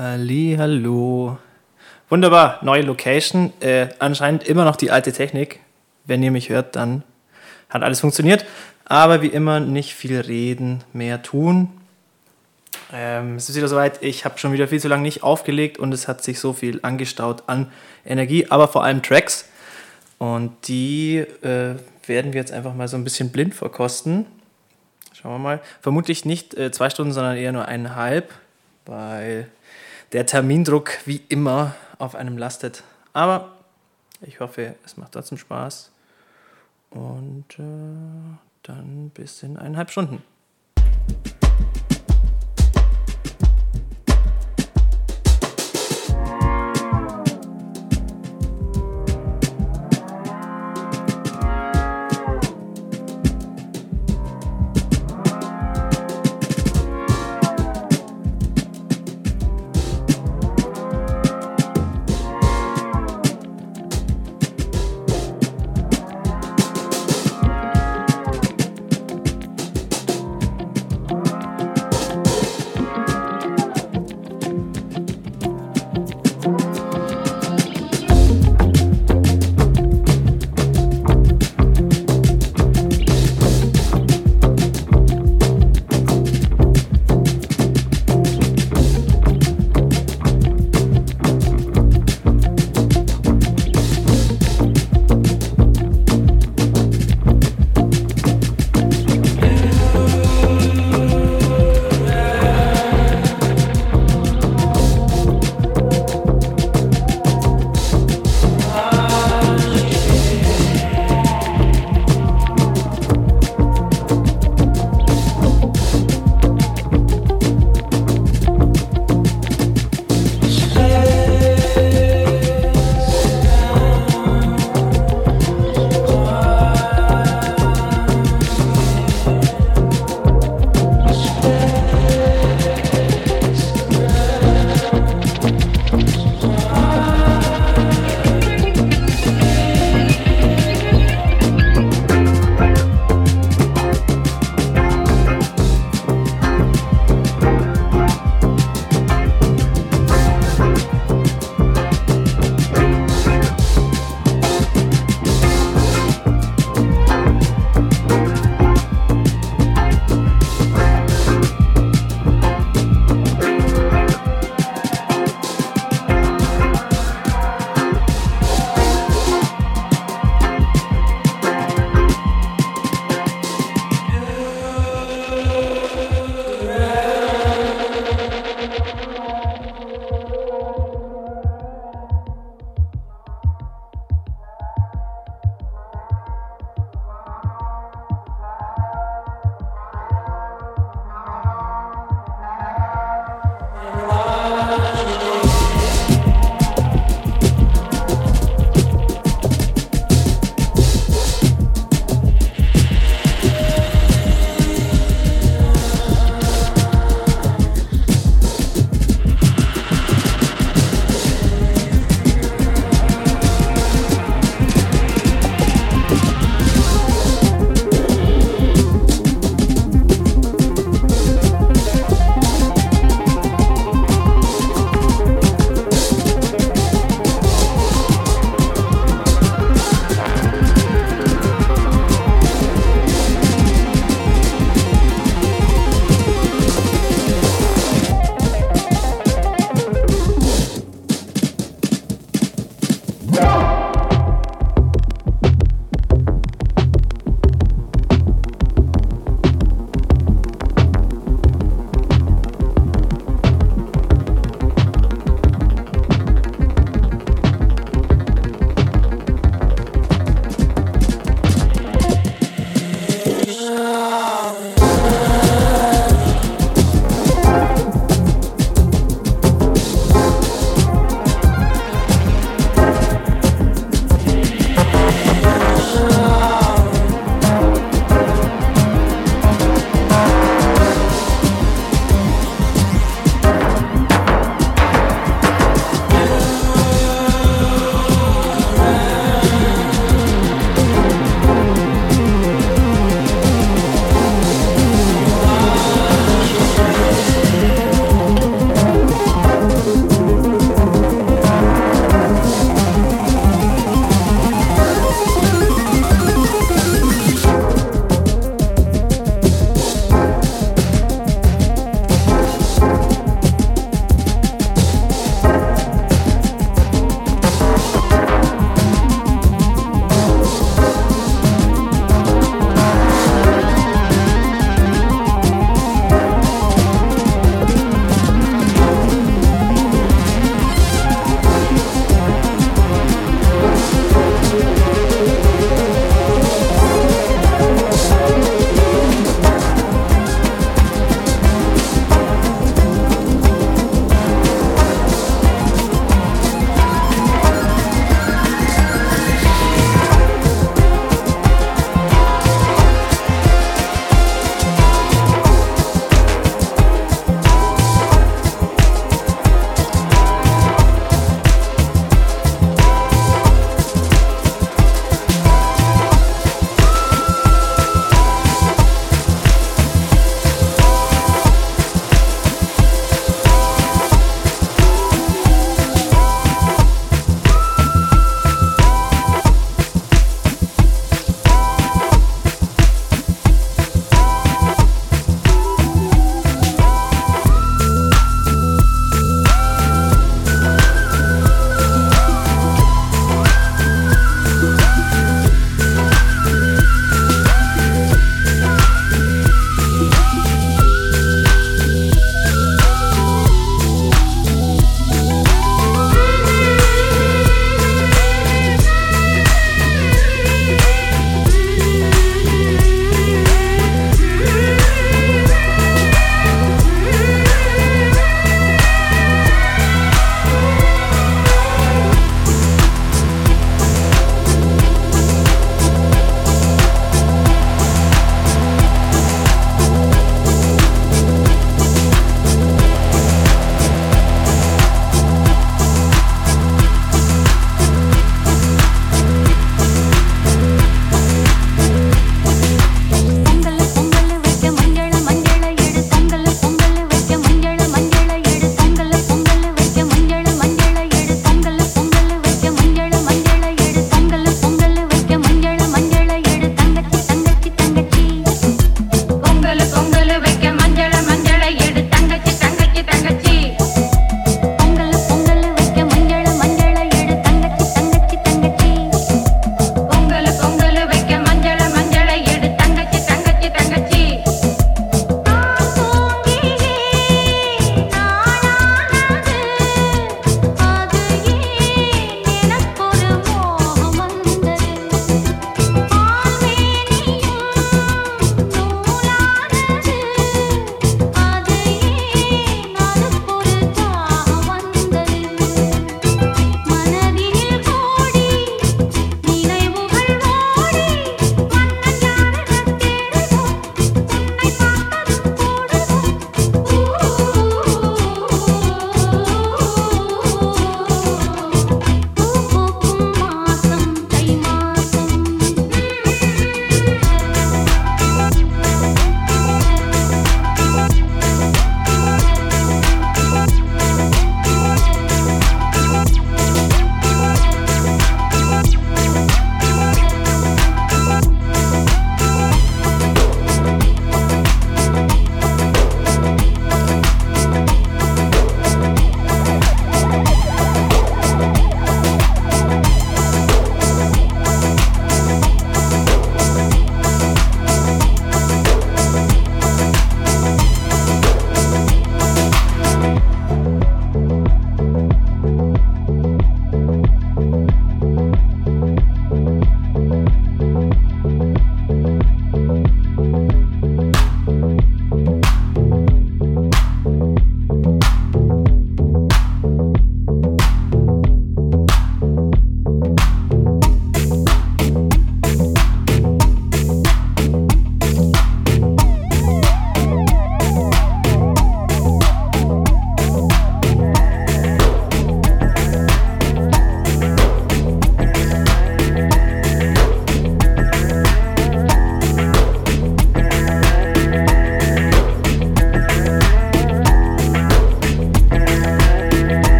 Halli, hallo. Wunderbar, neue Location. Äh, anscheinend immer noch die alte Technik. Wenn ihr mich hört, dann hat alles funktioniert. Aber wie immer nicht viel reden, mehr tun. Ähm, es ist wieder soweit, ich habe schon wieder viel zu lange nicht aufgelegt und es hat sich so viel angestaut an Energie, aber vor allem Tracks. Und die äh, werden wir jetzt einfach mal so ein bisschen blind verkosten. Schauen wir mal. Vermutlich nicht äh, zwei Stunden, sondern eher nur eineinhalb, weil der Termindruck wie immer auf einem lastet. Aber ich hoffe, es macht trotzdem Spaß. Und äh, dann bis in eineinhalb Stunden.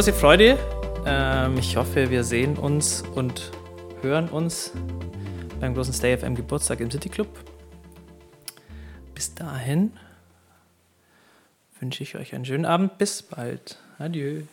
Große Freude. Ähm, ich hoffe, wir sehen uns und hören uns beim großen Stay FM Geburtstag im City Club. Bis dahin wünsche ich euch einen schönen Abend. Bis bald. Adieu.